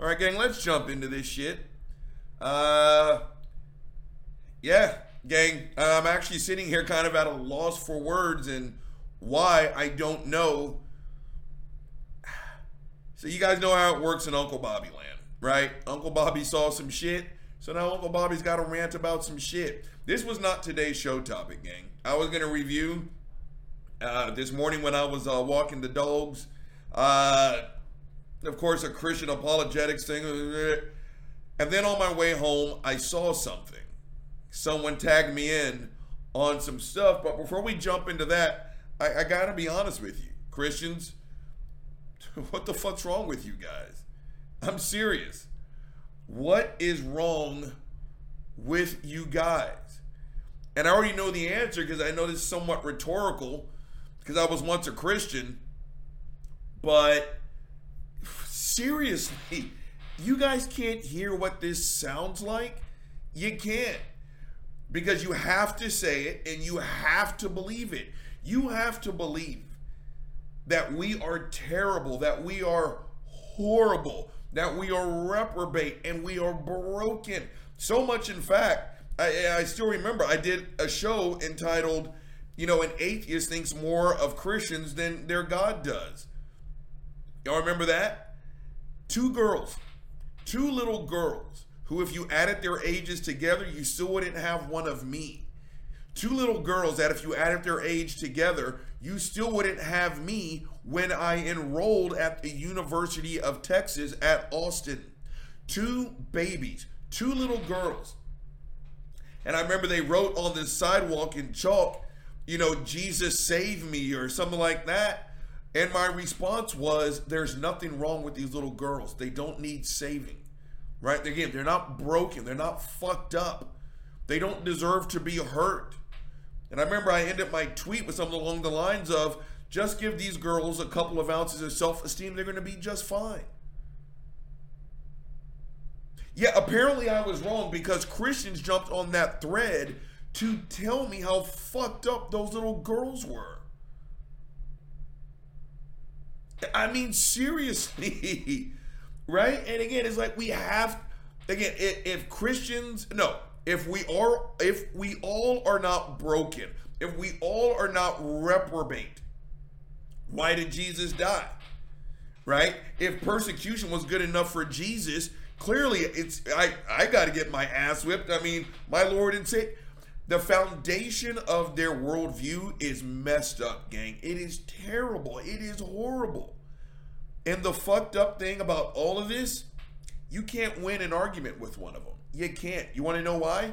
All right, gang, let's jump into this shit. Uh, yeah, gang, I'm actually sitting here kind of at a loss for words and why I don't know. So you guys know how it works in Uncle Bobby land, right? Uncle Bobby saw some shit, so now Uncle Bobby's got to rant about some shit. This was not today's show topic, gang. I was gonna review uh, this morning when I was uh, walking the dogs. Uh, of course, a Christian apologetics thing. And then on my way home, I saw something. Someone tagged me in on some stuff. But before we jump into that, I, I got to be honest with you. Christians, what the fuck's wrong with you guys? I'm serious. What is wrong with you guys? And I already know the answer because I know this is somewhat rhetorical because I was once a Christian. But seriously, you guys can't hear what this sounds like? You can't. Because you have to say it and you have to believe it. You have to believe that we are terrible, that we are horrible, that we are reprobate, and we are broken. So much, in fact, I, I still remember I did a show entitled, you know, an atheist thinks more of Christians than their God does. Y'all remember that? Two girls, two little girls, who, if you added their ages together, you still wouldn't have one of me. Two little girls that, if you added their age together, you still wouldn't have me when I enrolled at the University of Texas at Austin. Two babies, two little girls. And I remember they wrote on the sidewalk in chalk, you know, Jesus save me or something like that. And my response was, there's nothing wrong with these little girls. They don't need saving, right? Again, they're not broken. They're not fucked up. They don't deserve to be hurt. And I remember I ended my tweet with something along the lines of, just give these girls a couple of ounces of self esteem, they're going to be just fine. Yeah, apparently I was wrong because Christians jumped on that thread to tell me how fucked up those little girls were. I mean, seriously, right? And again, it's like we have, again, if, Christians, no, if we are, if we all are not broken, if we all are not reprobate, why did Jesus die? Right? If persecution was good enough for Jesus, clearly it's I I got to get my ass whipped. I mean, my Lord and Savior. The foundation of their worldview is messed up, gang. It is terrible. It is horrible. And the fucked up thing about all of this, you can't win an argument with one of them. You can't. You want to know why?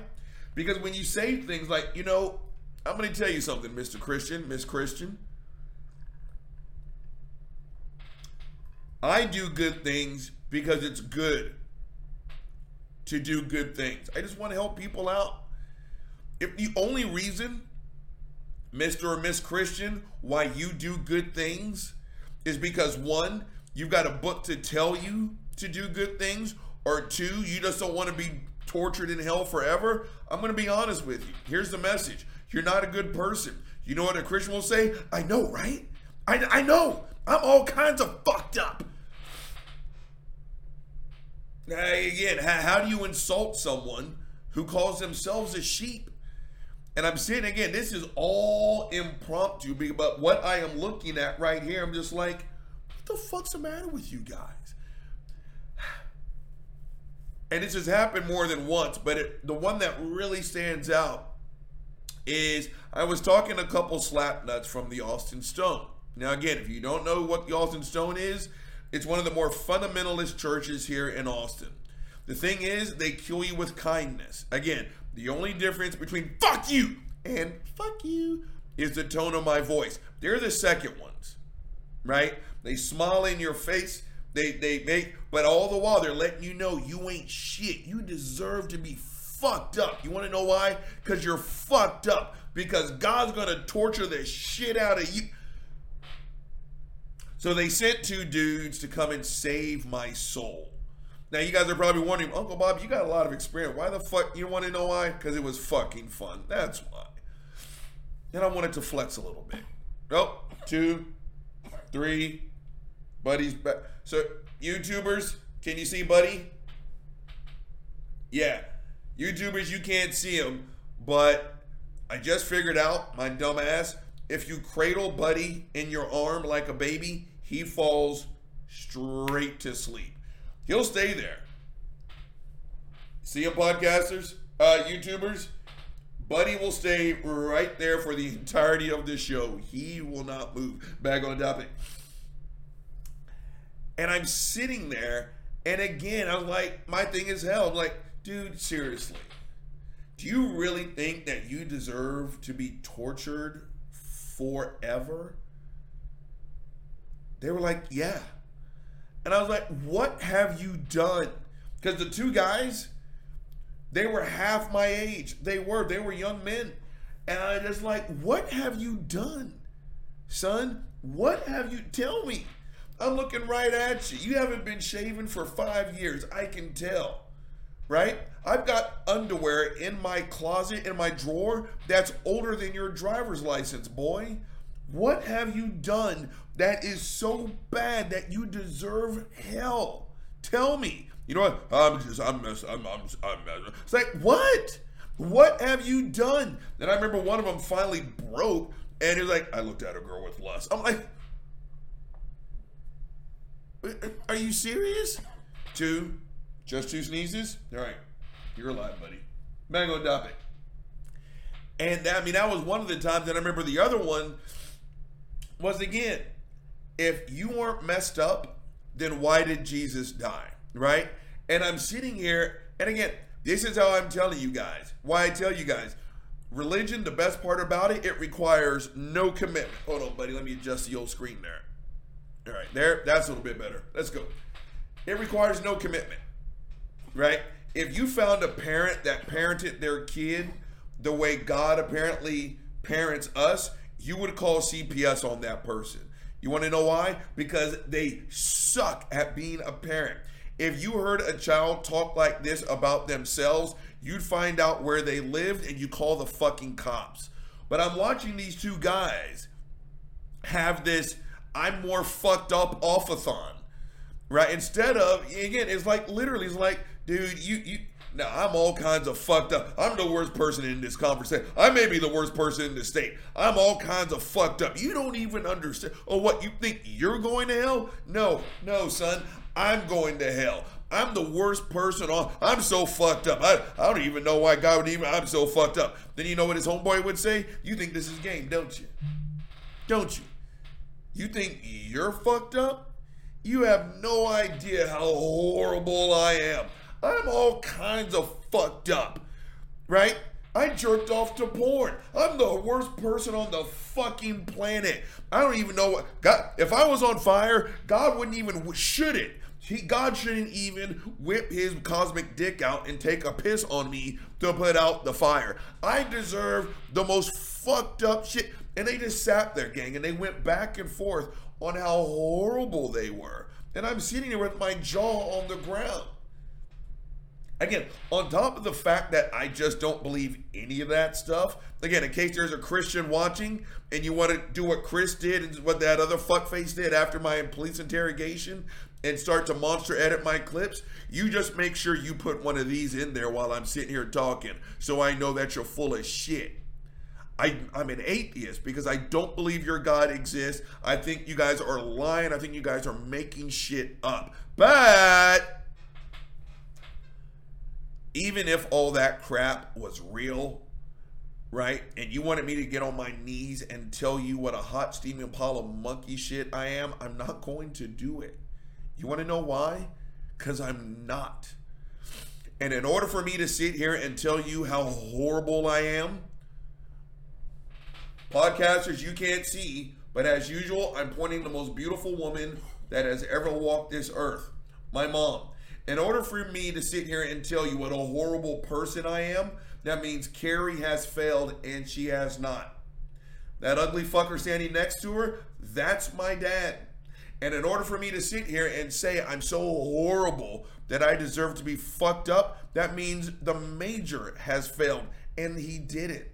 Because when you say things like, you know, I'm going to tell you something, Mr. Christian, Miss Christian. I do good things because it's good to do good things. I just want to help people out. If the only reason, Mr. or Miss Christian, why you do good things is because one, you've got a book to tell you to do good things, or two, you just don't want to be tortured in hell forever, I'm going to be honest with you. Here's the message You're not a good person. You know what a Christian will say? I know, right? I, I know. I'm all kinds of fucked up. Now, again, how do you insult someone who calls themselves a sheep? And I'm saying again, this is all impromptu, but what I am looking at right here, I'm just like, what the fuck's the matter with you guys? And this has happened more than once, but it, the one that really stands out is I was talking a couple slap nuts from the Austin Stone. Now, again, if you don't know what the Austin Stone is, it's one of the more fundamentalist churches here in Austin. The thing is, they kill you with kindness. Again, the only difference between fuck you and fuck you is the tone of my voice. They're the second ones, right? They smile in your face. They they make, but all the while they're letting you know you ain't shit. You deserve to be fucked up. You want to know why? Because you're fucked up. Because God's gonna torture the shit out of you. So they sent two dudes to come and save my soul. Now you guys are probably wondering, Uncle Bob, you got a lot of experience. Why the fuck? You want to know why? Because it was fucking fun. That's why. And I wanted to flex a little bit. Oh, two, three, buddies. Back. So YouTubers, Can you see, buddy? Yeah. YouTubers, you can't see him, but I just figured out, my dumb ass, if you cradle Buddy in your arm like a baby, he falls straight to sleep. He'll stay there. See him, podcasters, uh, YouTubers? Buddy will stay right there for the entirety of the show. He will not move. Back on topic. And I'm sitting there, and again, I'm like, my thing is hell. I'm like, dude, seriously. Do you really think that you deserve to be tortured forever? They were like, yeah. And I was like, what have you done? Because the two guys, they were half my age. They were. They were young men. And I just like, what have you done? Son, what have you tell me? I'm looking right at you. You haven't been shaving for five years. I can tell. Right? I've got underwear in my closet, in my drawer, that's older than your driver's license, boy. What have you done that is so bad that you deserve hell? Tell me. You know what? I'm just, I'm, I'm, I'm, I'm, I'm It's like, what? What have you done? And I remember one of them finally broke, and he was like, I looked at a girl with lust. I'm like, are you serious? Two, just two sneezes? All right, you're alive, buddy. Mango topic. And I mean, that was one of the times, and I remember the other one was again, if you weren't messed up, then why did Jesus die? Right? And I'm sitting here, and again, this is how I'm telling you guys. Why I tell you guys, religion, the best part about it, it requires no commitment. Hold on, buddy. Let me adjust the old screen there. All right, there. That's a little bit better. Let's go. It requires no commitment, right? If you found a parent that parented their kid the way God apparently parents us, you would call CPS on that person. You want to know why? Because they suck at being a parent. If you heard a child talk like this about themselves, you'd find out where they lived and you call the fucking cops. But I'm watching these two guys have this I'm more fucked up offathon. Right? Instead of again, it's like literally it's like, dude, you you now I'm all kinds of fucked up. I'm the worst person in this conversation. I may be the worst person in the state. I'm all kinds of fucked up. You don't even understand. Oh, what you think you're going to hell? No, no, son. I'm going to hell. I'm the worst person on. I'm so fucked up. I, I don't even know why God would even. I'm so fucked up. Then you know what his homeboy would say? You think this is game, don't you? Don't you? You think you're fucked up? You have no idea how horrible I am. I'm all kinds of fucked up, right? I jerked off to porn. I'm the worst person on the fucking planet. I don't even know what God. If I was on fire, God wouldn't even should it. He, God shouldn't even whip his cosmic dick out and take a piss on me to put out the fire. I deserve the most fucked up shit. And they just sat there, gang, and they went back and forth on how horrible they were. And I'm sitting here with my jaw on the ground. Again, on top of the fact that I just don't believe any of that stuff, again, in case there's a Christian watching and you want to do what Chris did and what that other fuckface did after my police interrogation and start to monster edit my clips, you just make sure you put one of these in there while I'm sitting here talking so I know that you're full of shit. I, I'm an atheist because I don't believe your God exists. I think you guys are lying. I think you guys are making shit up. But even if all that crap was real, right? And you wanted me to get on my knees and tell you what a hot steaming pile of monkey shit I am, I'm not going to do it. You want to know why? Because I'm not. And in order for me to sit here and tell you how horrible I am, podcasters, you can't see, but as usual, I'm pointing the most beautiful woman that has ever walked this earth my mom. In order for me to sit here and tell you what a horrible person I am, that means Carrie has failed and she has not. That ugly fucker standing next to her, that's my dad. And in order for me to sit here and say I'm so horrible that I deserve to be fucked up, that means the major has failed and he did it.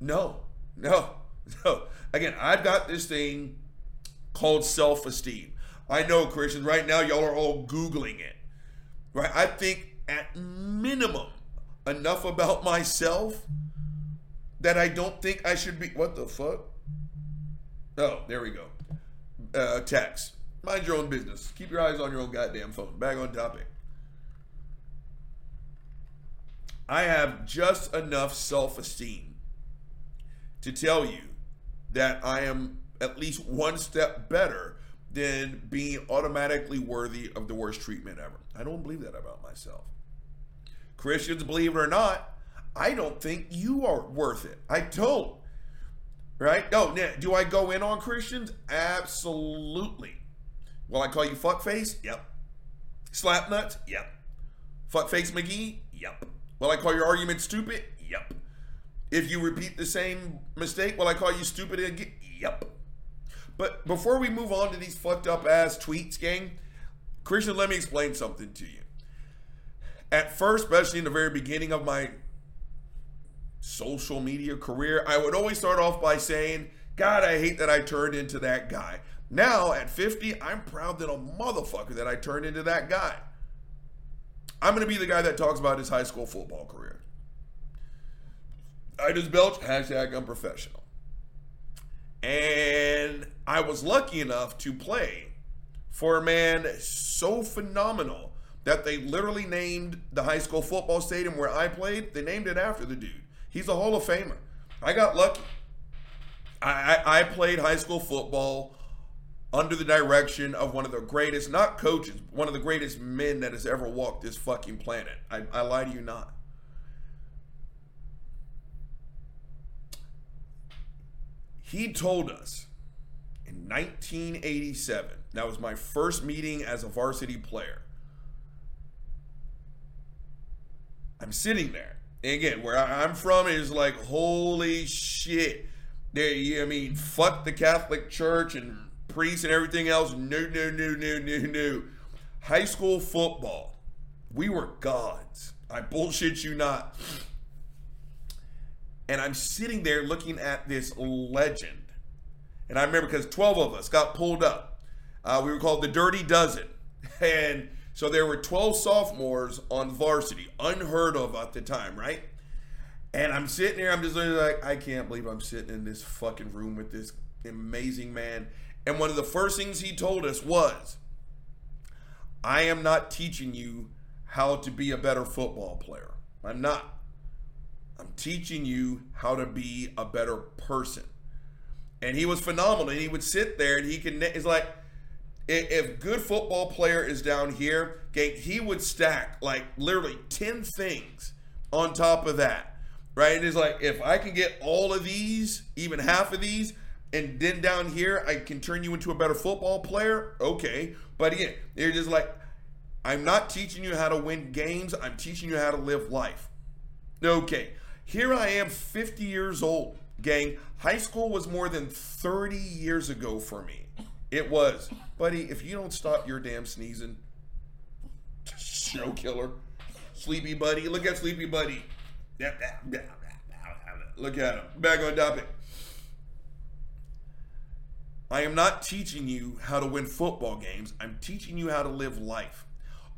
No, no, no. Again, I've got this thing called self esteem. I know Christians right now, y'all are all Googling it. Right? I think at minimum enough about myself that I don't think I should be. What the fuck? Oh, there we go. Uh, text. Mind your own business. Keep your eyes on your own goddamn phone. Back on topic. I have just enough self esteem to tell you that I am at least one step better than being automatically worthy of the worst treatment ever. I don't believe that about myself. Christians, believe it or not, I don't think you are worth it. I don't. Right? No, do I go in on Christians? Absolutely. Will I call you fuckface? Yep. Slap nuts? Yep. Fuckface McGee? Yep. Will I call your argument stupid? Yep. If you repeat the same mistake, will I call you stupid again? Yep. But before we move on to these fucked up ass tweets, gang, Christian, let me explain something to you. At first, especially in the very beginning of my social media career, I would always start off by saying, God, I hate that I turned into that guy. Now, at 50, I'm proud that a motherfucker that I turned into that guy. I'm going to be the guy that talks about his high school football career. I just belch, hashtag unprofessional. And I was lucky enough to play for a man so phenomenal that they literally named the high school football stadium where I played, they named it after the dude. He's a Hall of Famer. I got lucky. I, I, I played high school football under the direction of one of the greatest, not coaches, one of the greatest men that has ever walked this fucking planet. I, I lie to you not. He told us in 1987, that was my first meeting as a varsity player. I'm sitting there. And again, where I'm from is like, holy shit. There, I mean, fuck the Catholic Church and priests and everything else. No, no, no, no, no, no. High school football, we were gods. I bullshit you not. And I'm sitting there looking at this legend. And I remember because 12 of us got pulled up. Uh, we were called the Dirty Dozen. And so there were 12 sophomores on varsity, unheard of at the time, right? And I'm sitting there, I'm just like, I can't believe I'm sitting in this fucking room with this amazing man. And one of the first things he told us was, I am not teaching you how to be a better football player. I'm not. I'm teaching you how to be a better person. And he was phenomenal. And he would sit there and he can, it's like, if good football player is down here, okay, he would stack like literally 10 things on top of that. Right? It's like if I can get all of these, even half of these, and then down here I can turn you into a better football player, okay. But again, they're just like, I'm not teaching you how to win games, I'm teaching you how to live life. Okay, here I am 50 years old, gang. High school was more than 30 years ago for me. It was. Buddy, if you don't stop your damn sneezing, show killer. Sleepy Buddy. Look at Sleepy Buddy. Look at him. Back on topic. I am not teaching you how to win football games. I'm teaching you how to live life.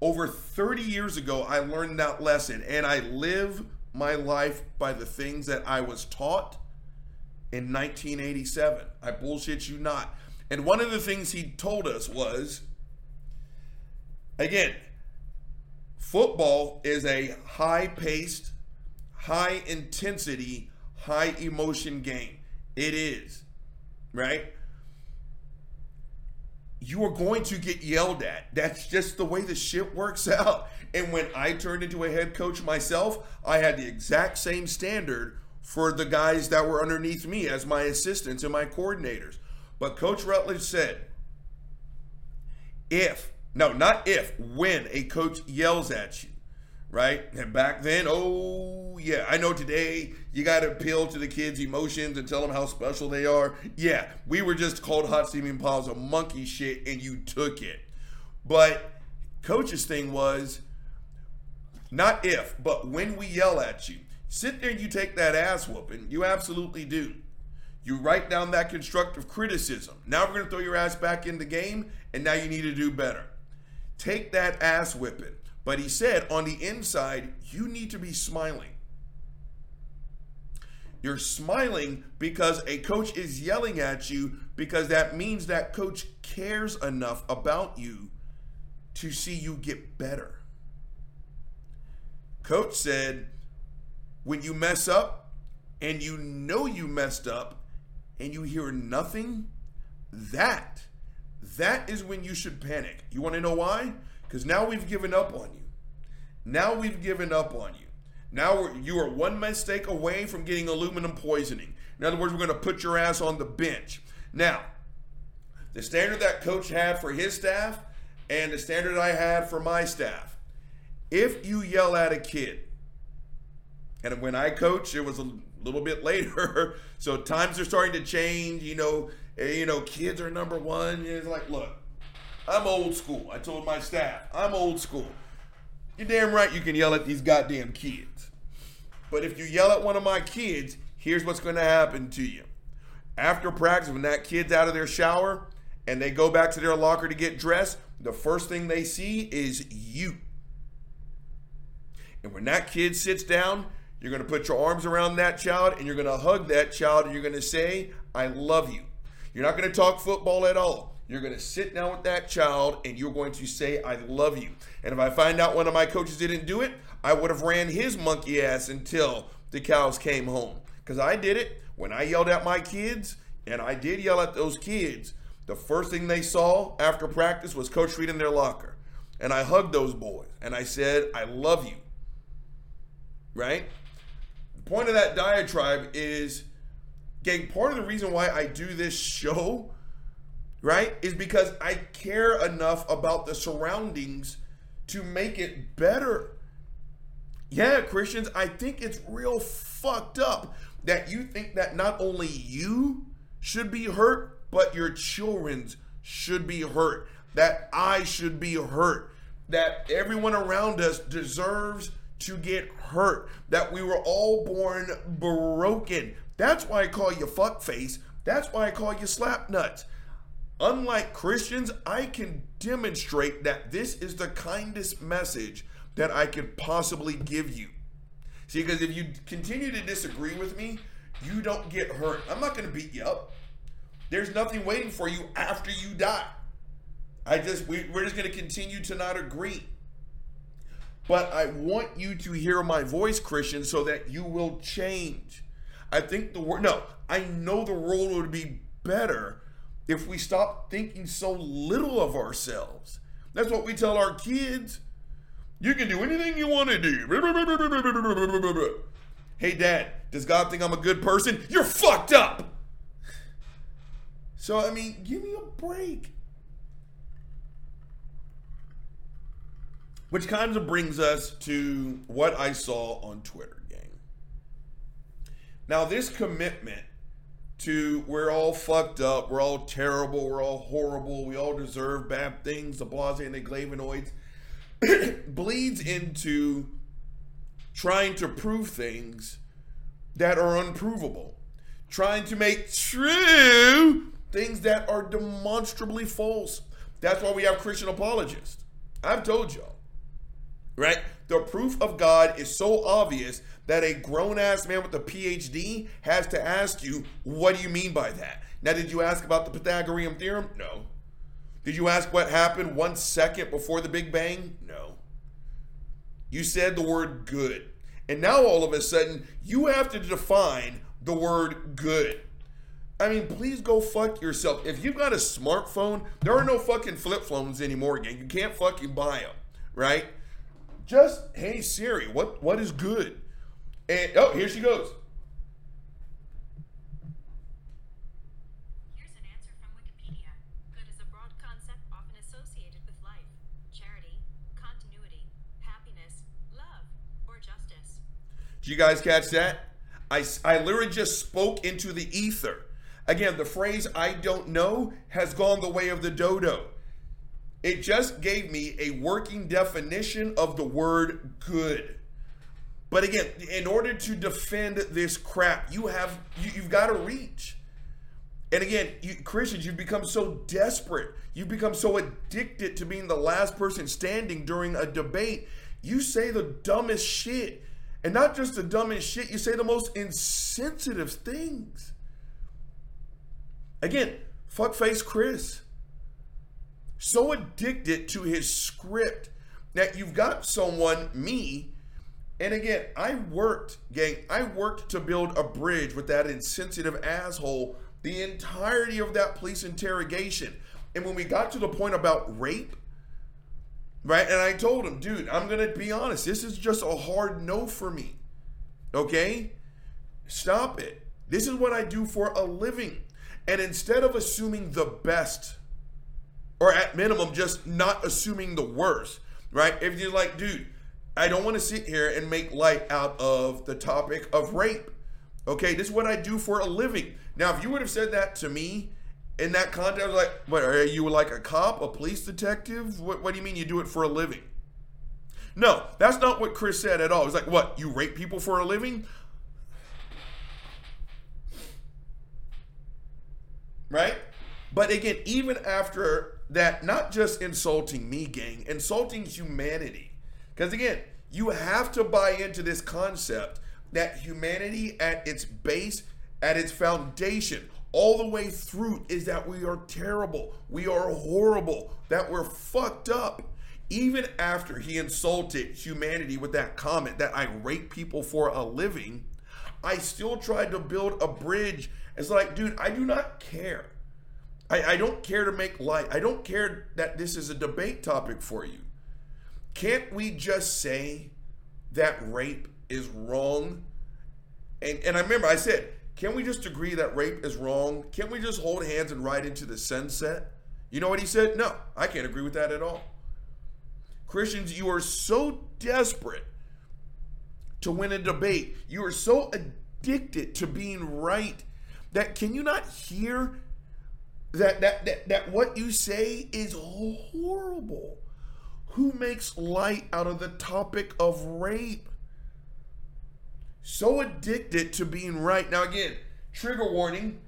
Over 30 years ago, I learned that lesson, and I live my life by the things that I was taught in 1987. I bullshit you not. And one of the things he told us was again, football is a high paced, high intensity, high emotion game. It is, right? You are going to get yelled at. That's just the way the shit works out. And when I turned into a head coach myself, I had the exact same standard for the guys that were underneath me as my assistants and my coordinators. But Coach Rutledge said, if, no, not if, when a coach yells at you, right? And back then, oh, yeah, I know today you got to appeal to the kids' emotions and tell them how special they are. Yeah, we were just called hot steaming piles of monkey shit and you took it. But coach's thing was not if, but when we yell at you, sit there and you take that ass whooping. You absolutely do. You write down that constructive criticism. Now we're going to throw your ass back in the game, and now you need to do better. Take that ass whipping. But he said on the inside, you need to be smiling. You're smiling because a coach is yelling at you because that means that coach cares enough about you to see you get better. Coach said, when you mess up and you know you messed up and you hear nothing, that that is when you should panic. You want to know why? Because now we've given up on you. Now we've given up on you. Now you are one mistake away from getting aluminum poisoning. In other words, we're going to put your ass on the bench. Now, the standard that coach had for his staff and the standard I had for my staff. If you yell at a kid, and when I coach, it was a little bit later, so times are starting to change. You know, eh, you know, kids are number one. It's like, look, I'm old school. I told my staff, I'm old school. You're damn right you can yell at these goddamn kids. But if you yell at one of my kids, here's what's going to happen to you. After practice, when that kid's out of their shower and they go back to their locker to get dressed, the first thing they see is you. And when that kid sits down, you're going to put your arms around that child and you're going to hug that child and you're going to say, I love you. You're not going to talk football at all. You're going to sit down with that child and you're going to say, I love you. And if I find out one of my coaches didn't do it, I would have ran his monkey ass until the cows came home. Because I did it when I yelled at my kids, and I did yell at those kids. The first thing they saw after practice was Coach Reed in their locker. And I hugged those boys and I said, I love you. Right? The point of that diatribe is, gang, part of the reason why I do this show right? Is because I care enough about the surroundings to make it better. Yeah, Christians, I think it's real fucked up that you think that not only you should be hurt, but your children's should be hurt, that I should be hurt, that everyone around us deserves to get hurt, that we were all born broken. That's why I call you fuckface. That's why I call you slap nuts. Unlike Christians, I can demonstrate that this is the kindest message that I could possibly give you. See, because if you continue to disagree with me, you don't get hurt. I'm not going to beat you up. There's nothing waiting for you after you die. I just we, we're just going to continue to not agree. But I want you to hear my voice, Christian, so that you will change. I think the world. No, I know the world would be better if we stop thinking so little of ourselves. That's what we tell our kids. You can do anything you want to do. Hey, Dad, does God think I'm a good person? You're fucked up. So, I mean, give me a break. Which kind of brings us to what I saw on Twitter, gang. Now, this commitment to we're all fucked up, we're all terrible, we're all horrible, we all deserve bad things, the blase and the glavinoids, bleeds into trying to prove things that are unprovable, trying to make true things that are demonstrably false. That's why we have Christian apologists. I've told y'all, right? The proof of God is so obvious that a grown ass man with a PhD has to ask you, what do you mean by that? Now, did you ask about the Pythagorean theorem? No. Did you ask what happened one second before the Big Bang? No. You said the word good. And now all of a sudden, you have to define the word good. I mean, please go fuck yourself. If you've got a smartphone, there are no fucking flip phones anymore, again. You can't fucking buy them, right? Just, hey Siri, what what is good? And oh, here she goes. Here's an answer from Wikipedia. Good is a broad concept often associated with life, charity, continuity, happiness, love, or justice. Did you guys catch that? I, I literally just spoke into the ether. Again, the phrase I don't know has gone the way of the dodo. It just gave me a working definition of the word good. But again, in order to defend this crap, you have you, you've got to reach. And again, you, Christians, you've become so desperate. You've become so addicted to being the last person standing during a debate. You say the dumbest shit. And not just the dumbest shit, you say the most insensitive things. Again, fuckface Chris. So addicted to his script that you've got someone, me, and again, I worked, gang, I worked to build a bridge with that insensitive asshole the entirety of that police interrogation. And when we got to the point about rape, right, and I told him, dude, I'm going to be honest, this is just a hard no for me. Okay? Stop it. This is what I do for a living. And instead of assuming the best, or at minimum, just not assuming the worst, right? If you're like, dude, I don't want to sit here and make light out of the topic of rape. Okay, this is what I do for a living. Now, if you would have said that to me in that context, I was like, what, are you like a cop, a police detective? What, what do you mean you do it for a living? No, that's not what Chris said at all. Was like, what, you rape people for a living? Right? But again, even after that, not just insulting me, gang, insulting humanity. Because again, you have to buy into this concept that humanity at its base, at its foundation, all the way through is that we are terrible, we are horrible, that we're fucked up. Even after he insulted humanity with that comment that I rape people for a living, I still tried to build a bridge. It's like, dude, I do not care. I, I don't care to make light. I don't care that this is a debate topic for you. Can't we just say that rape is wrong? And, and I remember I said, can we just agree that rape is wrong? Can we just hold hands and ride into the sunset? You know what he said? No, I can't agree with that at all. Christians, you are so desperate to win a debate. You are so addicted to being right that can you not hear that that that, that what you say is horrible? Who makes light out of the topic of rape? So addicted to being right. Now, again, trigger warning.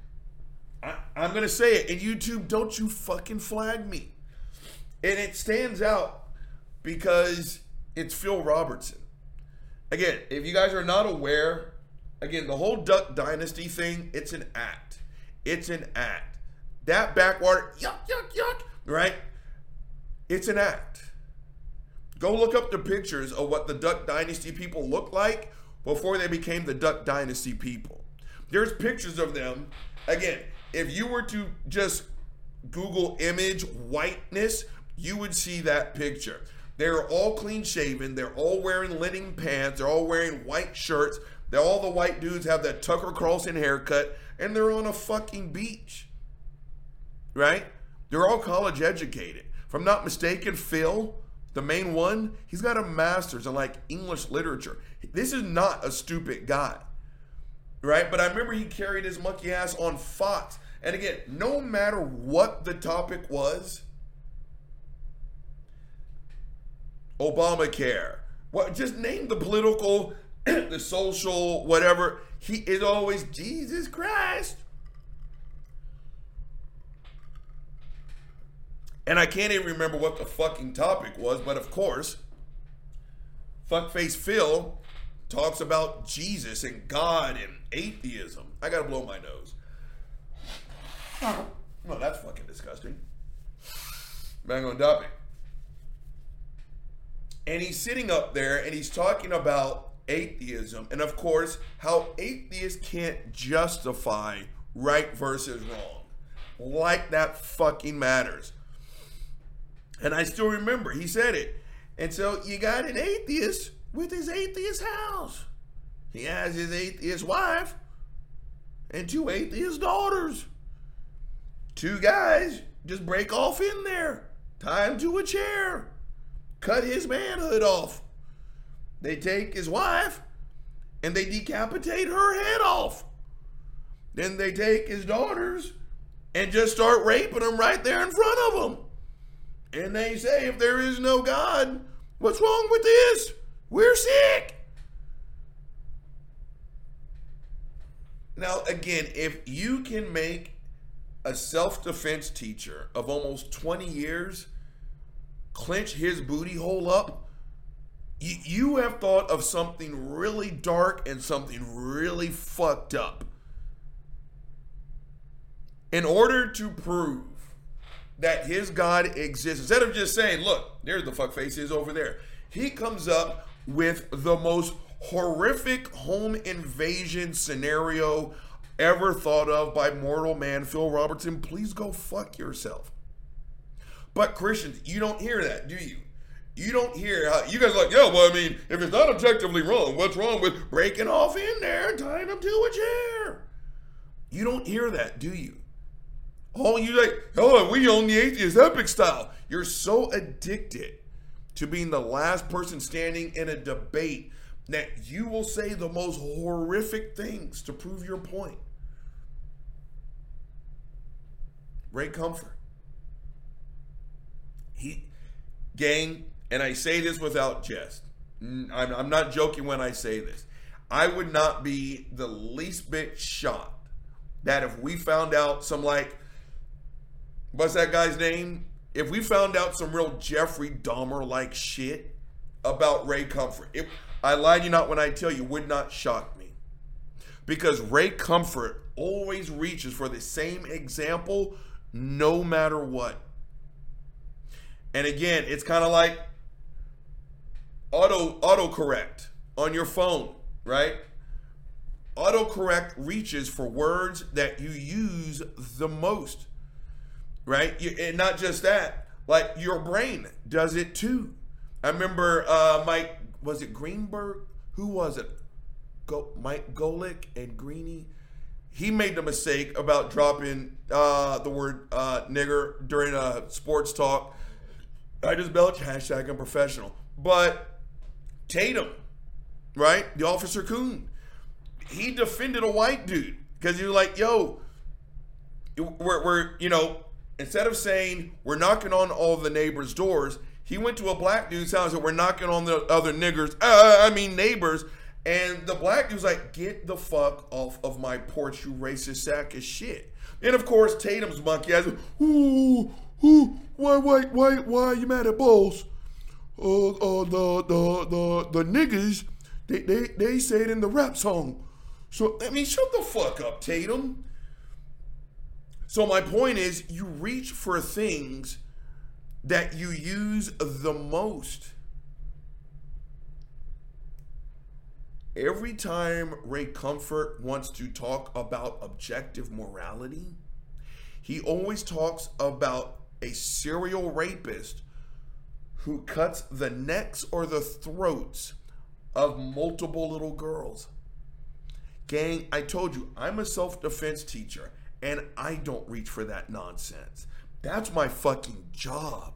I, I'm going to say it. And YouTube, don't you fucking flag me. And it stands out because it's Phil Robertson. Again, if you guys are not aware, again, the whole Duck Dynasty thing, it's an act. It's an act. That backwater, yuck, yuck, yuck, right? It's an act. Go look up the pictures of what the Duck Dynasty people look like before they became the Duck Dynasty people. There's pictures of them. Again, if you were to just Google image whiteness, you would see that picture. They're all clean shaven. They're all wearing linen pants. They're all wearing white shirts. They're, all the white dudes have that Tucker Carlson haircut, and they're on a fucking beach. Right? They're all college educated. If I'm not mistaken, Phil the main one, he's got a master's in like English literature. This is not a stupid guy, right? But I remember he carried his monkey ass on Fox. And again, no matter what the topic was, Obamacare, what just name the political, the social, whatever. He is always Jesus Christ. And I can't even remember what the fucking topic was, but of course, fuckface Phil talks about Jesus and God and atheism. I gotta blow my nose. Well, that's fucking disgusting. Back on topic. And he's sitting up there and he's talking about atheism and, of course, how atheists can't justify right versus wrong. Like that fucking matters. And I still remember he said it. And so you got an atheist with his atheist house. He has his atheist wife and two atheist daughters. Two guys just break off in there, tie him to a chair, cut his manhood off. They take his wife and they decapitate her head off. Then they take his daughters and just start raping them right there in front of them. And they say, if there is no God, what's wrong with this? We're sick. Now, again, if you can make a self defense teacher of almost 20 years clench his booty hole up, you, you have thought of something really dark and something really fucked up. In order to prove that his God exists, instead of just saying, look, there's the fuck face is over there, he comes up with the most horrific home invasion scenario ever thought of by mortal man Phil Robertson. Please go fuck yourself. But Christians, you don't hear that, do you? You don't hear how you guys are like, yeah, well, I mean, if it's not objectively wrong, what's wrong with breaking off in there and tying them to a chair? You don't hear that, do you? Oh, you like, oh, we own the atheist epic style. You're so addicted to being the last person standing in a debate that you will say the most horrific things to prove your point. Ray Comfort. He, gang, and I say this without jest. I'm, I'm not joking when I say this. I would not be the least bit shocked that if we found out some like, what's that guy's name? If we found out some real Jeffrey Dahmer like shit about Ray Comfort, it, I lied you not when I tell you, would not shock me. Because Ray Comfort always reaches for the same example no matter what. And again, it's kind of like auto autocorrect on your phone, right? Autocorrect reaches for words that you use the most, right? You, and not just that, like your brain does it too. I remember uh, Mike, was it Greenberg? Who was it? Go, Mike Golic and Greeny. He made the mistake about dropping uh, the word uh, nigger during a sports talk. I just belch hashtag unprofessional. But Tatum, right? The officer Coon, he defended a white dude because he was like, yo, we're, we're, you know, instead of saying we're knocking on all the neighbors' doors, he went to a black dude's house and we're knocking on the other niggers, uh, I mean neighbors. And the black dude's like, get the fuck off of my porch, you racist sack of shit. And of course, Tatum's monkey has, ooh, ooh, why, why, why, why are you mad at Bulls? Uh, uh, the, the, the, the niggas, they, they, they say it in the rap song. So, I mean, shut the fuck up, Tatum. So, my point is, you reach for things that you use the most. Every time Ray Comfort wants to talk about objective morality, he always talks about a serial rapist who cuts the necks or the throats of multiple little girls. Gang, I told you, I'm a self defense teacher and I don't reach for that nonsense. That's my fucking job.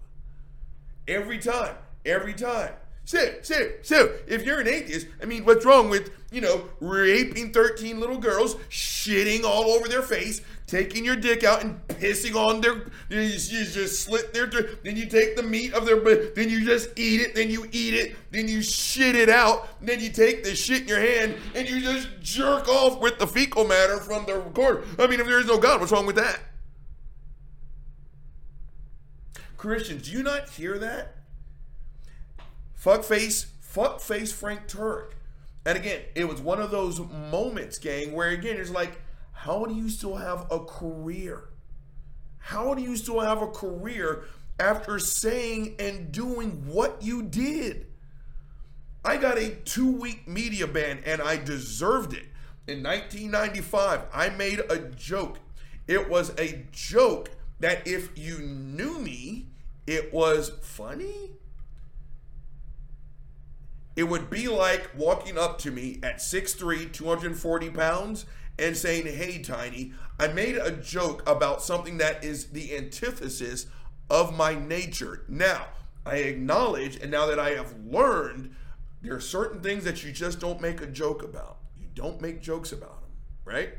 Every time, every time. So, so, so, if you're an atheist, I mean, what's wrong with, you know, raping 13 little girls, shitting all over their face, taking your dick out and pissing on their, you just slit their, then you take the meat of their, then you just eat it, then you eat it, then you shit it out, then you take the shit in your hand and you just jerk off with the fecal matter from the cord. I mean, if there is no God, what's wrong with that? Christians, do you not hear that? Fuckface, fuckface Frank Turek. And again, it was one of those moments, gang, where again, it's like, how do you still have a career? How do you still have a career after saying and doing what you did? I got a two week media ban and I deserved it. In 1995, I made a joke. It was a joke that if you knew me, it was funny it would be like walking up to me at 6'3, 240 pounds, and saying, Hey, Tiny, I made a joke about something that is the antithesis of my nature. Now, I acknowledge, and now that I have learned, there are certain things that you just don't make a joke about. You don't make jokes about them, right?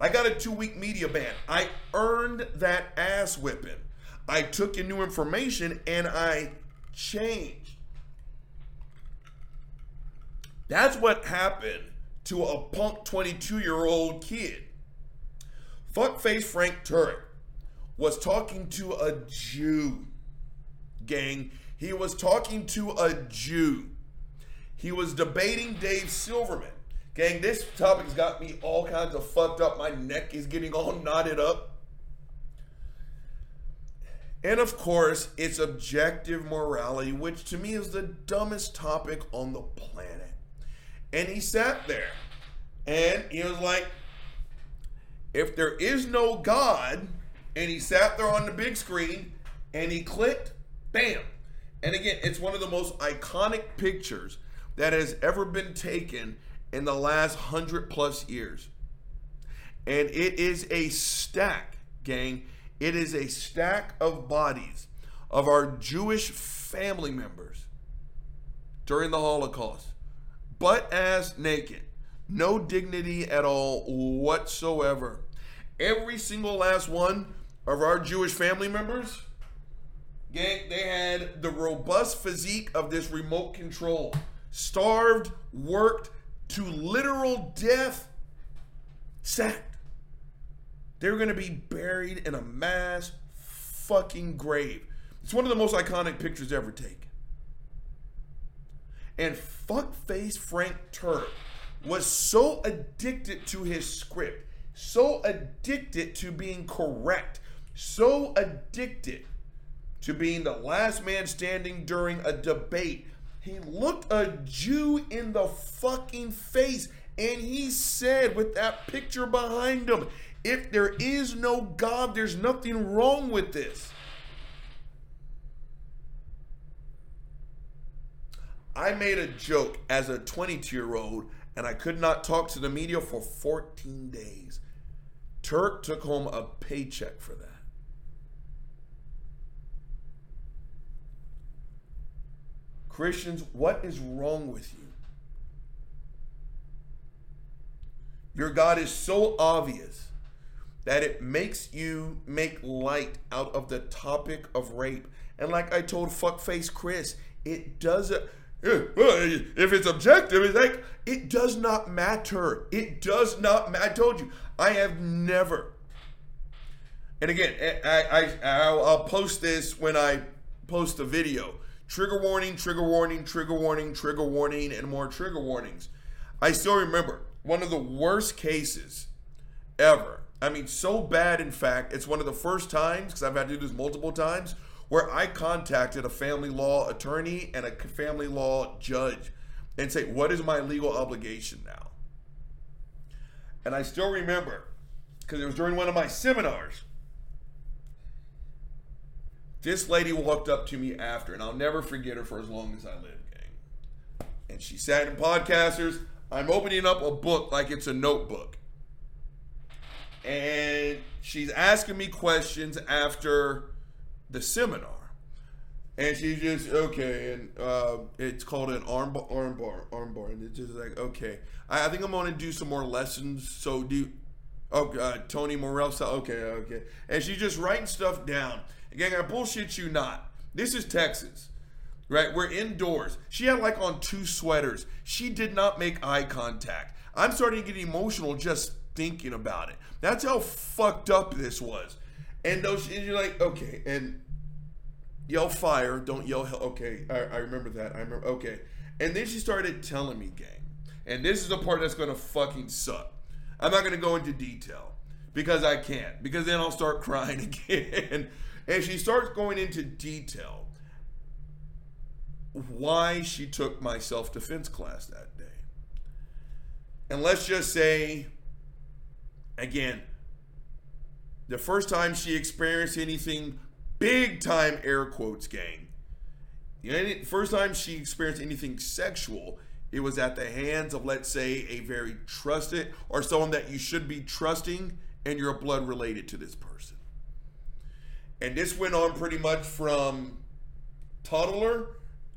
I got a two week media ban. I earned that ass whipping. I took in new information and I changed. That's what happened to a punk 22 year old kid. Fuckface Frank Turek was talking to a Jew, gang. He was talking to a Jew. He was debating Dave Silverman. Gang, this topic's got me all kinds of fucked up. My neck is getting all knotted up. And of course, it's objective morality, which to me is the dumbest topic on the planet. And he sat there and he was like, if there is no God, and he sat there on the big screen and he clicked, bam. And again, it's one of the most iconic pictures that has ever been taken in the last hundred plus years. And it is a stack, gang. It is a stack of bodies of our Jewish family members during the Holocaust, but as naked, no dignity at all whatsoever. Every single last one of our Jewish family members, gang, they had the robust physique of this remote control, starved, worked to literal death, sacked. They're going to be buried in a mass fucking grave. It's one of the most iconic pictures ever taken. And fuckface Frank Turek was so addicted to his script, so addicted to being correct, so addicted to being the last man standing during a debate. He looked a Jew in the fucking face and he said, with that picture behind him, if there is no God, there's nothing wrong with this. I made a joke as a 22 year old and I could not talk to the media for 14 days. Turek took home a paycheck for that. Christians, what is wrong with you? Your God is so obvious that it makes you make light out of the topic of rape. And like I told fuckface Chris, it doesn't if it's objective, it's like it does not matter. It does not matter. I told you, I have never. And again, I, I I'll post this when I post the video. Trigger warning, trigger warning, trigger warning, trigger warning, and more trigger warnings. I still remember one of the worst cases ever. I mean, so bad, in fact, it's one of the first times, because I've had to do this multiple times, where I contacted a family law attorney and a family law judge and say, What is my legal obligation now? And I still remember, because it was during one of my seminars, this lady walked up to me after, and I'll never forget her for as long as I live, gang. And she sat in podcasters. I'm opening up a book like it's a notebook. And she's asking me questions after the seminar. And she's just okay, and uh, it's called an arm armbar armbar, and it's just like okay. I, I think I'm gonna do some more lessons. So do, oh Tony Morrell. So okay, okay, and she's just writing stuff down. Again, I bullshit you not. This is Texas, right? We're indoors. She had like on two sweaters. She did not make eye contact. I'm starting to get emotional just thinking about it. That's how fucked up this was. And those, and you're like, okay, and yell fire, don't yell hell. Okay, I, I remember that. I remember. Okay, and then she started telling me, gang, and this is the part that's gonna fucking suck. I'm not gonna go into detail because I can't, because then I'll start crying again. and she starts going into detail why she took my self defense class that day. And let's just say, again, the first time she experienced anything big time air quotes gang. The first time she experienced anything sexual, it was at the hands of, let's say, a very trusted or someone that you should be trusting, and you're blood related to this person. And this went on pretty much from toddler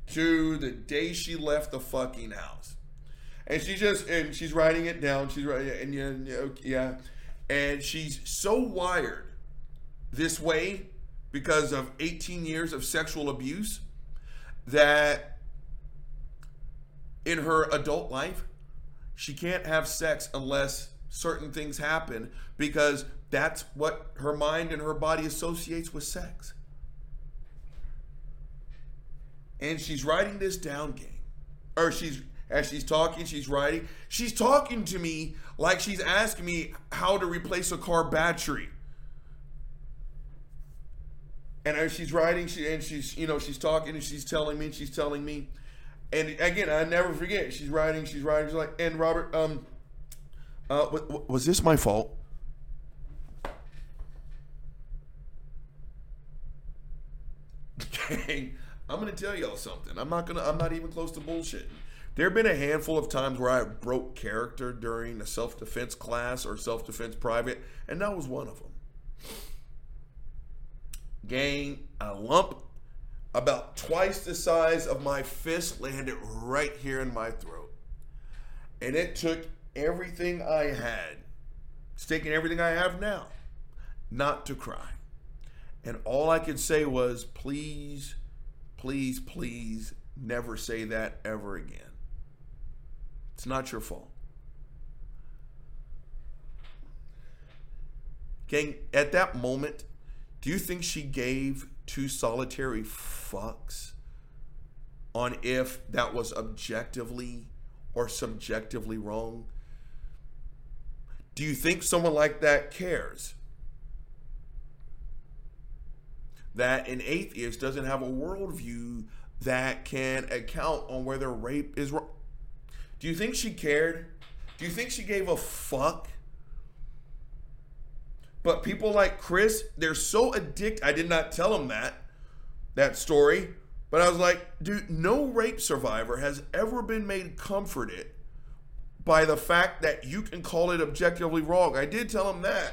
to the day she left the fucking house. And she just and she's writing it down. She's writing and yeah, yeah, and she's so wired this way because of 18 years of sexual abuse that in her adult life she can't have sex unless certain things happen because That's what her mind and her body associates with sex. And she's writing this down, gang. Or she's as she's talking, she's writing. She's talking to me like she's asking me how to replace a car battery. And as she's writing, she and she's you know she's talking and she's telling me and she's telling me, and again I never forget. She's writing, she's writing. She's like, and Robert, um, uh, was this my fault? Gang, I'm gonna tell y'all something. I'm not gonna. I'm not even close to bullshitting. There have been a handful of times where I broke character during a self defense class or self defense private, and that was one of them. Gang, a lump about twice the size of my fist landed right here in my throat. And it took everything I had, it's taking everything I have now, not to cry. And all I could say was, please, please, please never say that ever again. It's not your fault. Gang, at that moment, do you think she gave two solitary fucks on if that was objectively or subjectively wrong? Do you think someone like that cares? That an atheist doesn't have a worldview that can account on whether rape is wrong? Do you think she cared? Do you think she gave a fuck? But people like Chris, they're so addicted. I did not tell him that, that story. But I was like, dude, no rape survivor has ever been made comforted by the fact that you can call it objectively wrong. I did tell him that.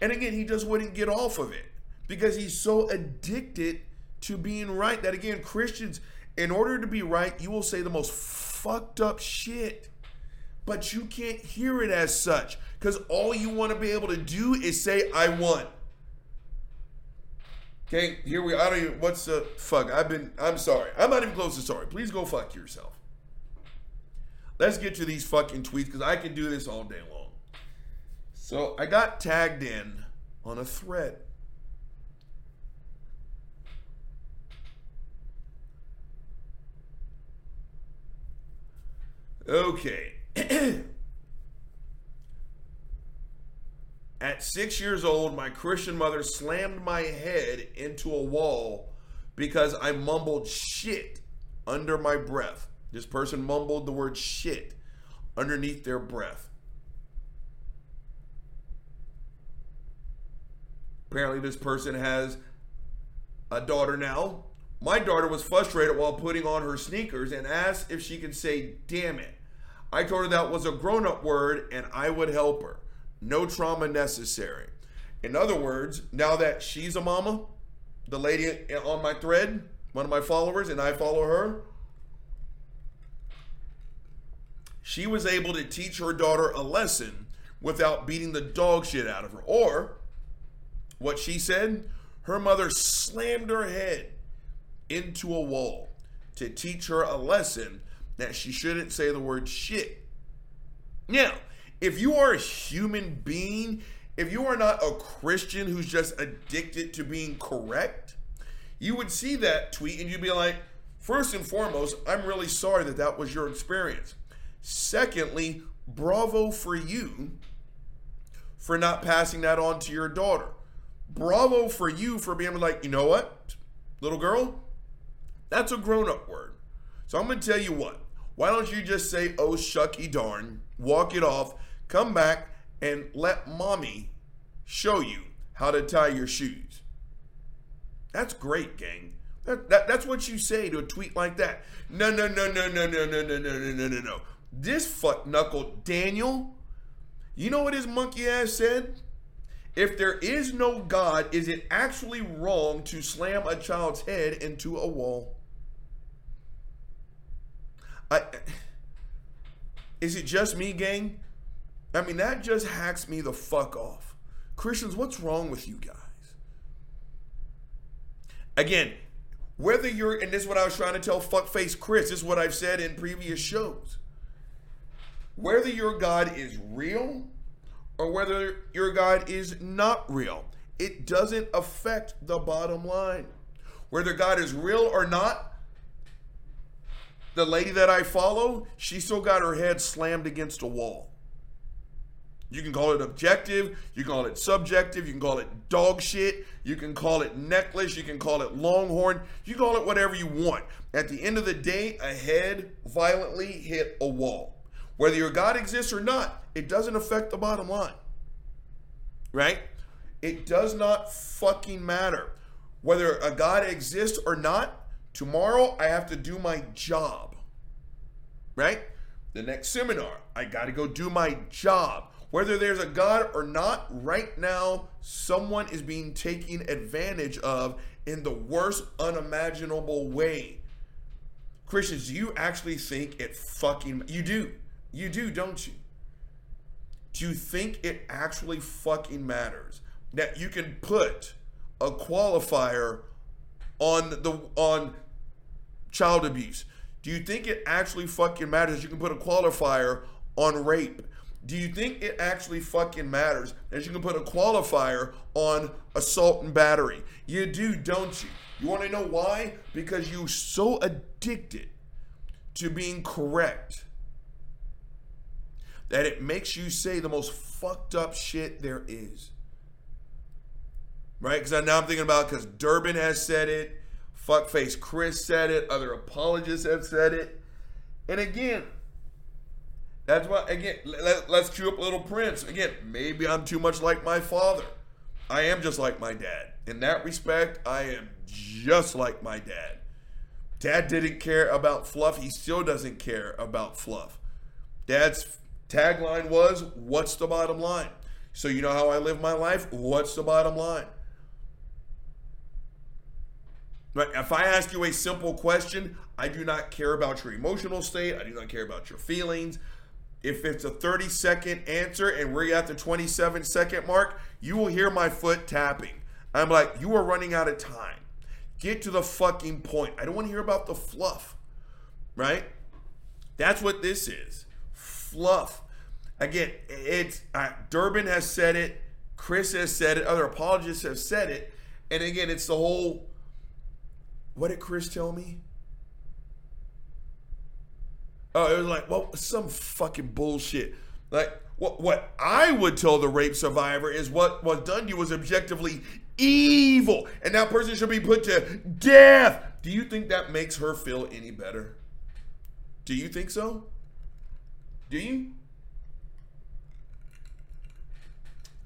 And again, he just wouldn't get off of it because he's so addicted to being right that, again, Christians, in order to be right, you will say the most fucked up shit. But you can't hear it as such because all you want to be able to do is say, I won. Okay, here we I don't even what's the fuck? I've been I'm sorry. I'm not even close to sorry. Please go fuck yourself. Let's get to these fucking tweets because I can do this all day long. So I got tagged in on a thread. Okay. At six years old, my Christian mother slammed my head into a wall because I mumbled shit under my breath. This person mumbled the word shit underneath their breath. Apparently, this person has a daughter now. My daughter was frustrated while putting on her sneakers and asked if she could say, damn it. I told her that was a grown up word and I would help her. No trauma necessary. In other words, now that she's a mama, the lady on my thread, one of my followers, and I follow her, she was able to teach her daughter a lesson without beating the dog shit out of her. Or, what she said, her mother slammed her head into a wall to teach her a lesson that she shouldn't say the word shit. Now, if you are a human being, if you are not a Christian who's just addicted to being correct, you would see that tweet and you'd be like, first and foremost, I'm really sorry that that was your experience. Secondly, bravo for you for not passing that on to your daughter. Bravo for you for being like, you know what, little girl, that's a grown up word. So I'm going to tell you what. Why don't you just say, oh, shucky darn, walk it off, come back, and let mommy show you how to tie your shoes? That's great, gang. That, that, that's what you say to a tweet like that. No, no, no, no, no, no, no, no, no, no, no, no, no. This fuck knuckle Daniel, you know what his monkey ass said? If there is no God, is it actually wrong to slam a child's head into a wall? I is it just me, gang? I mean, that just hacks me the fuck off. Christians, what's wrong with you guys? Again, whether you're, and this is what I was trying to tell fuckface Chris, this is what I've said in previous shows. Whether your God is real or whether your God is not real. It doesn't affect the bottom line. Whether God is real or not, the lady that I follow, she still got her head slammed against a wall. You can call it objective, you can call it subjective, you can call it dog shit, you can call it necklace, you can call it longhorn, you call it whatever you want. At the end of the day, a head violently hit a wall. Whether your God exists or not, it doesn't affect the bottom line. Right? It does not fucking matter. Whether a God exists or not, tomorrow I have to do my job. Right? The next seminar, I got to go do my job. Whether there's a God or not, right now, someone is being taken advantage of in the worst unimaginable way. Christians, do you actually think it fucking. You do. You do, don't you? Do you think it actually fucking matters that you can put a qualifier on the on child abuse? Do you think it actually fucking matters you can put a qualifier on rape? Do you think it actually fucking matters that you can put a qualifier on assault and battery? You do, don't you? You want to know why? Because you're so addicted to being correct that it makes you say the most fucked up shit there is. Right? Because now I'm thinking about because Durbin has said it, fuckface Chris said it, other apologists have said it. And again, that's why, again, let, us cue up Little Prince. Again, maybe I'm too much like my father. I am just like my dad. In that respect, I am just like my dad. Dad didn't care about fluff. He still doesn't care about fluff. Dad's tagline was, What's the bottom line? So, you know how I live my life? What's the bottom line? Right? If I ask you a simple question, I do not care about your emotional state. I do not care about your feelings. If it's a 30 second answer and we're at the 27 second mark, you will hear my foot tapping. I'm like, you are running out of time. Get to the fucking point. I don't want to hear about the fluff, right? That's what this is fluff. Again, it's uh, Durbin has said it, Chris has said it, other apologists have said it. And again, it's the whole what did Chris tell me? Oh, it was like, well, some fucking bullshit. Like, what what I would tell the rape survivor is what was done to you was objectively evil, and that person should be put to death. Do you think that makes her feel any better? Do you think so? Do you?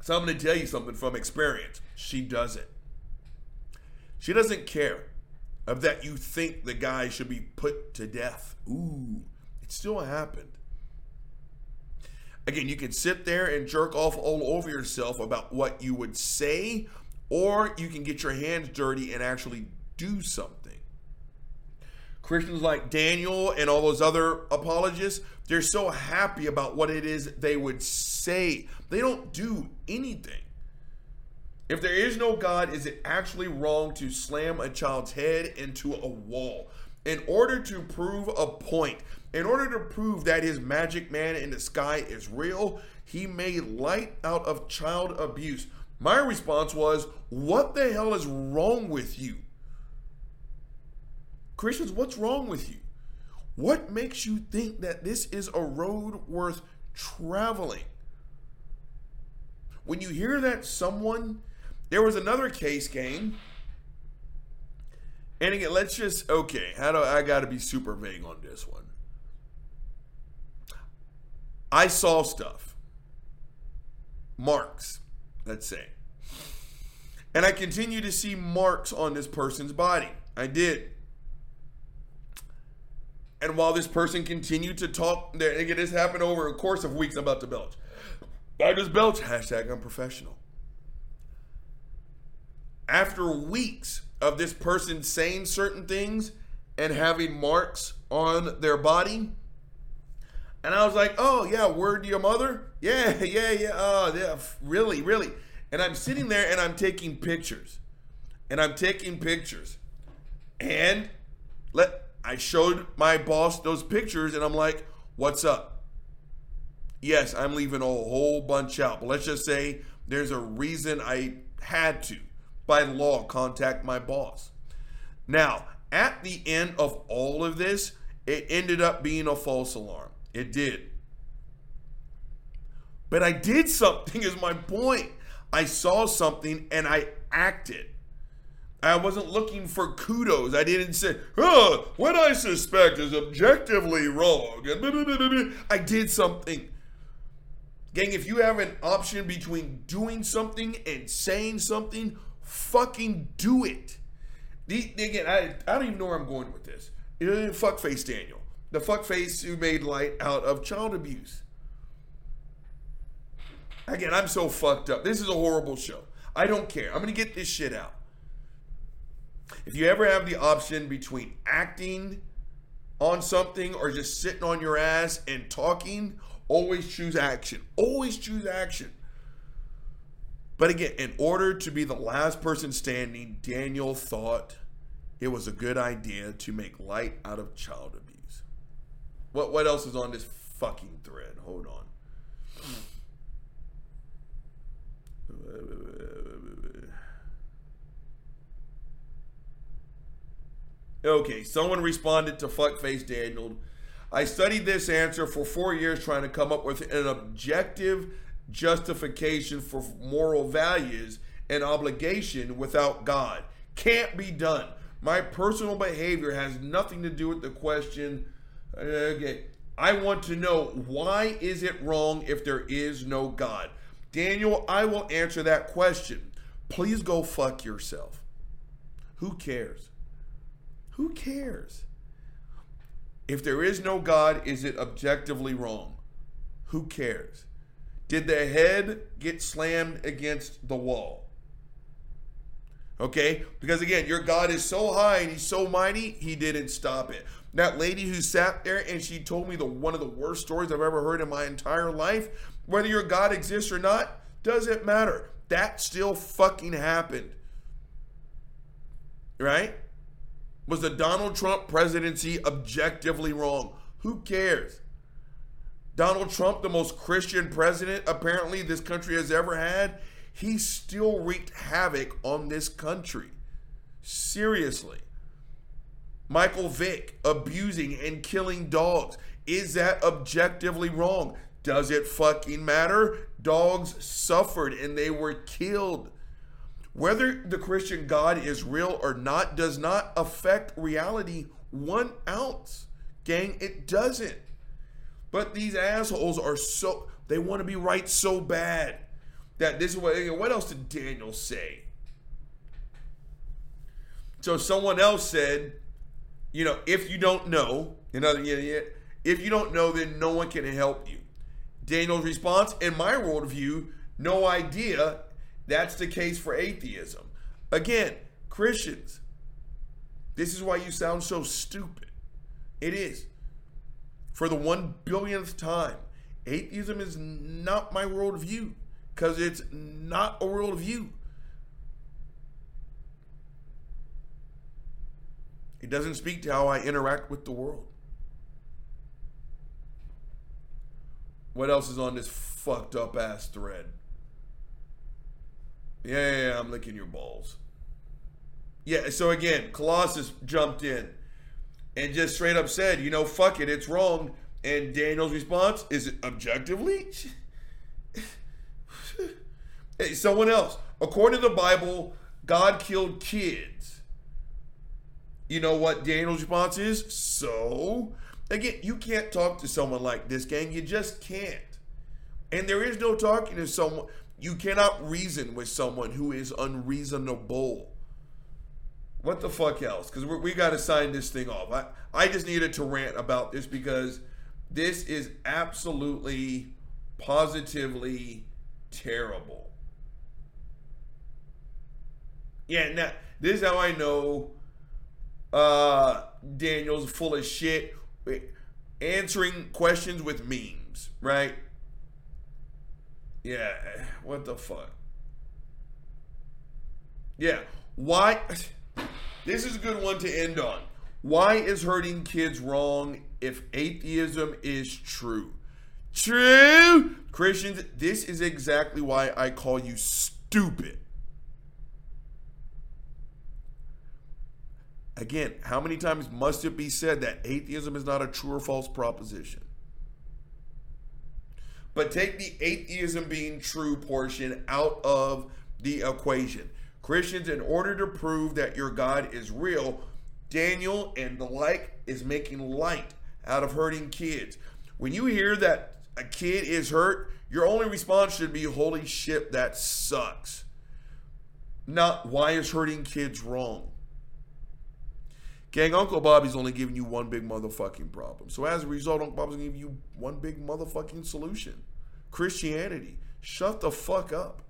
So I'm going to tell you something from experience. She doesn't. She doesn't care of that you think the guy should be put to death. Ooh. It still happened. Again, you can sit there and jerk off all over yourself about what you would say, or you can get your hands dirty and actually do something. Christians like Daniel and all those other apologists, they're so happy about what it is they would say. They don't do anything. If there is no God, is it actually wrong to slam a child's head into a wall? In order to prove a point, in order to prove that his magic man in the sky is real, he made light out of child abuse. My response was, What the hell is wrong with you? Christians, what's wrong with you? What makes you think that this is a road worth traveling? When you hear that someone, there was another case game, and again, let's just okay. How do I got to be super vague on this one? I saw stuff, marks, let's say. And I continue to see marks on this person's body. I did. And while this person continued to talk, again, this happened over a course of weeks. I'm about to belch. I just belch. Hashtag unprofessional. After weeks of this person saying certain things and having marks on their body, and I was like, oh, yeah, word to your mother? Yeah, yeah, yeah. Oh, yeah, really, really. And I'm sitting there and I'm taking pictures. And I'm taking pictures. And let I showed my boss those pictures and I'm like, what's up? Yes, I'm leaving a whole bunch out, but let's just say there's a reason I had to, by law, contact my boss. Now, at the end of all of this, it ended up being a false alarm. It did. But I did something, is my point. I saw something and I acted. I wasn't looking for kudos. I didn't say, oh, what I suspect is objectively wrong. I did something. Gang, if you have an option between doing something and saying something, fucking do it. The, again, I, I don't even know where I'm going with this. Fuckface Daniel. The fuckface who made light out of child abuse. Again, I'm so fucked up. This is a horrible show. I don't care. I'm going to get this shit out. If you ever have the option between acting on something or just sitting on your ass and talking Always choose action. Always choose action. But again, in order to be the last person standing, Daniel thought it was a good idea to make light out of child abuse. What what else is on this fucking thread? Hold on. Okay, someone responded to fuckface Daniel I studied this answer for four years trying to come up with an objective justification for moral values and obligation without God. Can't be done. My personal behavior has nothing to do with the question. Okay, I want to know why is it wrong if there is no God? Daniel, I will answer that question. Please go fuck yourself. Who cares? Who cares? If there is no God, is it objectively wrong? Who cares? Did the head get slammed against the wall? Okay? Because again, your God is so high and he's so mighty, he didn't stop it. That lady who sat there and she told me the one of the worst stories I've ever heard in my entire life, whether your God exists or not, doesn't matter. That still fucking happened. Right? Was the Donald Trump presidency objectively wrong? Who cares? Donald Trump, the most Christian president apparently this country has ever had, he still wreaked havoc on this country. Seriously. Michael Vick abusing and killing dogs. Is that objectively wrong? Does it fucking matter? Dogs suffered and they were killed. Whether the Christian God is real or not does not affect reality one ounce. Gang, it doesn't. But these assholes are so, they want to be right so bad that this is what, what else did Daniel say? So someone else said, you know, if you don't know, know, if you don't know, then no one can help you. Daniel's response, in my worldview, no idea that's the case for atheism. Again, Christians, this is why you sound so stupid. It is. For the one billionth time, atheism is not my worldview because it's not a worldview. It doesn't speak to how I interact with the world. What else is on this fucked up ass thread? Yeah, yeah, yeah, I'm licking your balls. Yeah, so again, Colossus jumped in and just straight up said, you know, fuck it, it's wrong. And Daniel's response is objectively? hey, someone else. According to the Bible, God killed kids. You know what Daniel's response is? So, again, you can't talk to someone like this, gang. You just can't. And there is no talking to someone. You cannot reason with someone who is unreasonable. What the fuck else? Because we got to sign this thing off. I, I just needed to rant about this because this is absolutely, positively terrible. Yeah, now this is how I know uh, Daniel's full of shit. Answering questions with memes, right? Yeah, what the fuck? Yeah, why? This is a good one to end on. Why is hurting kids wrong if atheism is true? True. Christians, this is exactly why I call you stupid. Again, how many times must it be said that atheism is not a true or false proposition? But take the atheism being true portion out of the equation. Christians, in order to prove that your God is real, Daniel and the like is making light out of hurting kids. When you hear that a kid is hurt, your only response should be, Holy shit, that sucks. Not, why is hurting kids wrong? Gang, Uncle Bobby's only giving you one big motherfucking problem. So as a result, Uncle Bobby's gonna give you one big motherfucking solution. Christianity. Shut the fuck up.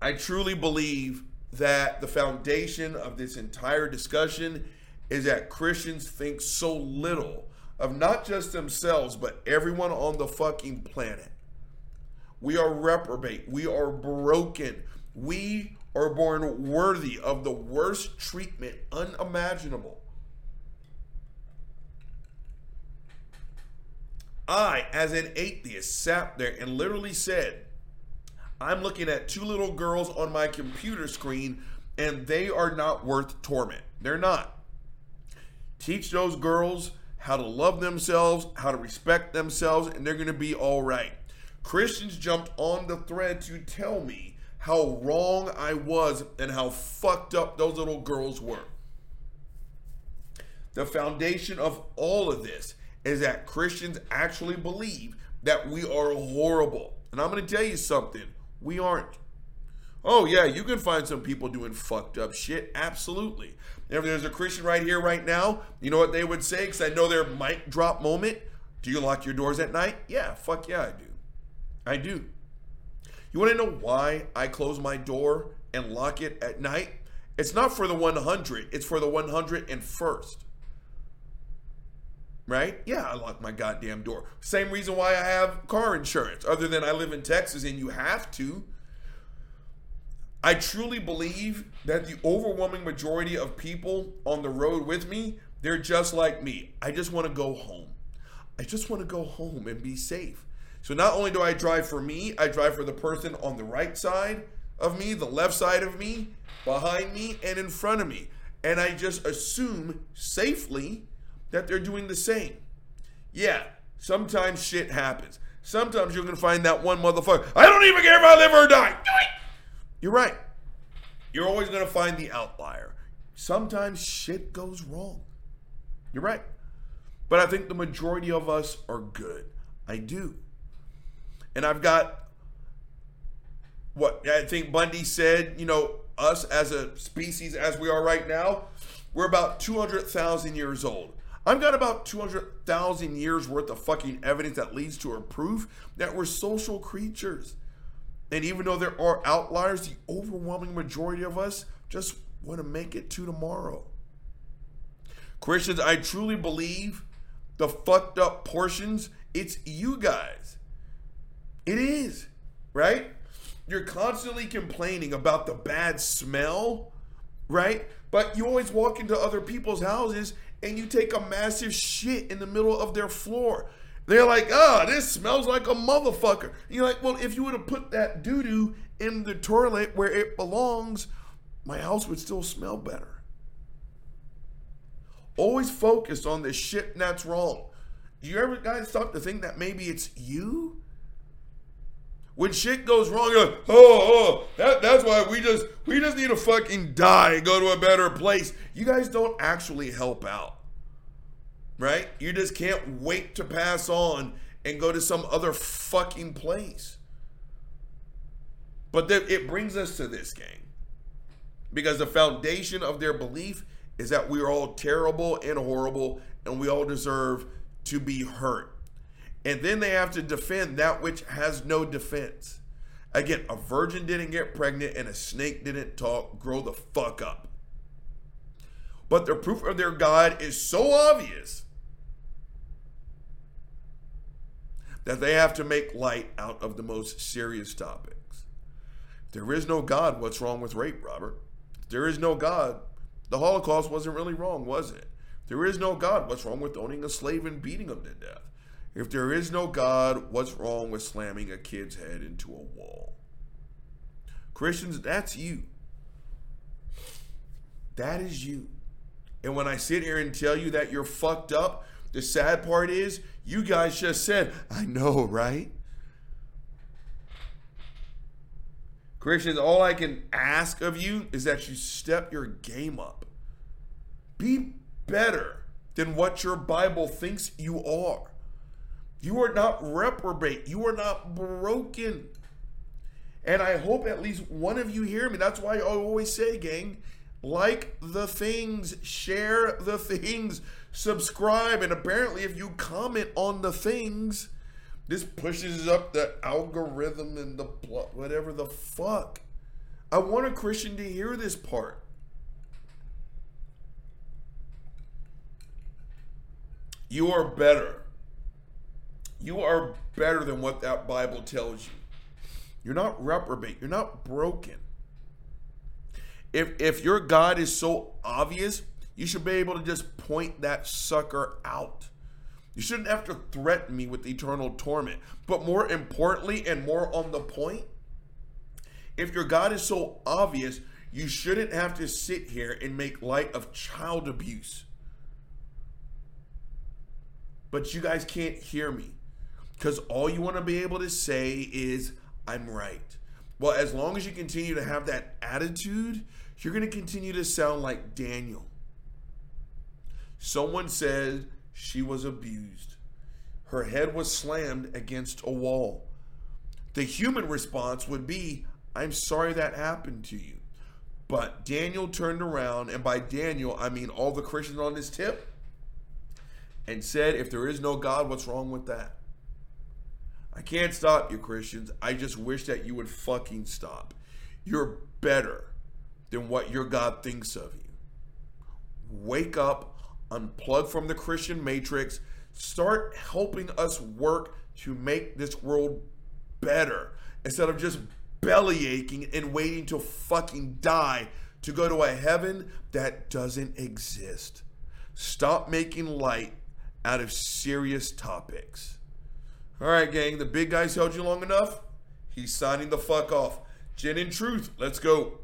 I truly believe that the foundation of this entire discussion is that Christians think so little of not just themselves, but everyone on the fucking planet. We are reprobate. We are broken. We are born worthy of the worst treatment unimaginable. I, as an atheist, sat there and literally said, I'm looking at two little girls on my computer screen and they are not worth torment. They're not. Teach those girls how to love themselves, how to respect themselves, and they're going to be all right. Christians jumped on the thread to tell me how wrong I was and how fucked up those little girls were. The foundation of all of this is that Christians actually believe that we are horrible. And I'm going to tell you something we aren't. Oh, yeah, you can find some people doing fucked up shit. Absolutely. If there's a Christian right here, right now, you know what they would say? Because I know their mic drop moment. Do you lock your doors at night? Yeah, fuck yeah, I do. I do. You want to know why I close my door and lock it at night? It's not for the 100, it's for the 101st. Right? Yeah, I lock my goddamn door. Same reason why I have car insurance, other than I live in Texas and you have to. I truly believe that the overwhelming majority of people on the road with me, they're just like me. I just want to go home. I just want to go home and be safe. So not only do I drive for me, I drive for the person on the right side of me, the left side of me, behind me, and in front of me. And I just assume safely that they're doing the same. Yeah, sometimes shit happens. Sometimes you're to find that one motherfucker. I don't even care if I live or die. You're right. You're always to find the outlier. Sometimes shit goes wrong. You're right. But I think the majority of us are good. I do. And I've got what I think Bundy said, you know, us as a species as we are right now, we're about 200,000 years old. I've got about 200,000 years worth of fucking evidence that leads to a proof that we're social creatures. And even though there are outliers, the overwhelming majority of us just want to make it to tomorrow. Christians, I truly believe the fucked up portions, it's you guys. It is, right? You're constantly complaining about the bad smell, right? But you always walk into other people's houses and you take a massive shit in the middle of their floor. They're like, oh, this smells like a motherfucker. And you're like, well, if you would have put that doo doo in the toilet where it belongs, my house would still smell better. Always focused on the shit that's wrong. You ever guys start to think that maybe it's you? When shit goes wrong, you're like, oh, oh, that, that's why we just we just need to fucking die and go to a better place. You guys don't actually help out. Right? You just can't wait to pass on and go to some other fucking place. But it brings us to this game. Because the foundation of their belief is that we are all terrible and horrible and we all deserve to be hurt. And then they have to defend that which has no defense. Again, a virgin didn't get pregnant and a snake didn't talk. Grow the fuck up. But the proof of their God is so obvious that they have to make light out of the most serious topics. There is no God, what's wrong with rape, Robert? There is no God, the Holocaust wasn't really wrong, was it? There is no God. What's wrong with owning a slave and beating them to death? If there is no God, what's wrong with slamming a kid's head into a wall? Christians, that's you. That is you. And when I sit here and tell you that you're fucked up, the sad part is you guys just said, I know, right? Christians, all I can ask of you is that you step your game up. Be better than what your Bible thinks you are. You are not reprobate. You are not broken. And I hope at least one of you hear me. That's why I always say, gang, like the things, share the things, subscribe. And apparently, if you comment on the things, this pushes up the algorithm and the whatever the fuck. I want a Christian to hear this part. You are better. You are better than what that Bible tells you. You're not reprobate. You're not broken. If if your God is so obvious, you should be able to just point that sucker out. You shouldn't have to threaten me with eternal torment. But more importantly, and more on the point, if your God is so obvious, you shouldn't have to sit here and make light of child abuse. But you guys can't hear me because all you want to be able to say is, I'm right. Well, as long as you continue to have that attitude, you're going to continue to sound like Daniel. Someone said she was abused. Her head was slammed against a wall. The human response would be, I'm sorry that happened to you. But Daniel turned around, and by Daniel, I mean all the Christians on this tip, and said, If there is no God, what's wrong with that? I can't stop you, Christians. I just wish that you would fucking stop. You're better than what your God thinks of you. Wake up unplug from the Christian matrix, start helping us work to make this world better instead of just belly aching and waiting to fucking die to go to a heaven that doesn't exist. Stop making light out of serious topics. All right, gang, the big guy's held you long enough. He's signing the fuck off. Jen and Truth, let's go.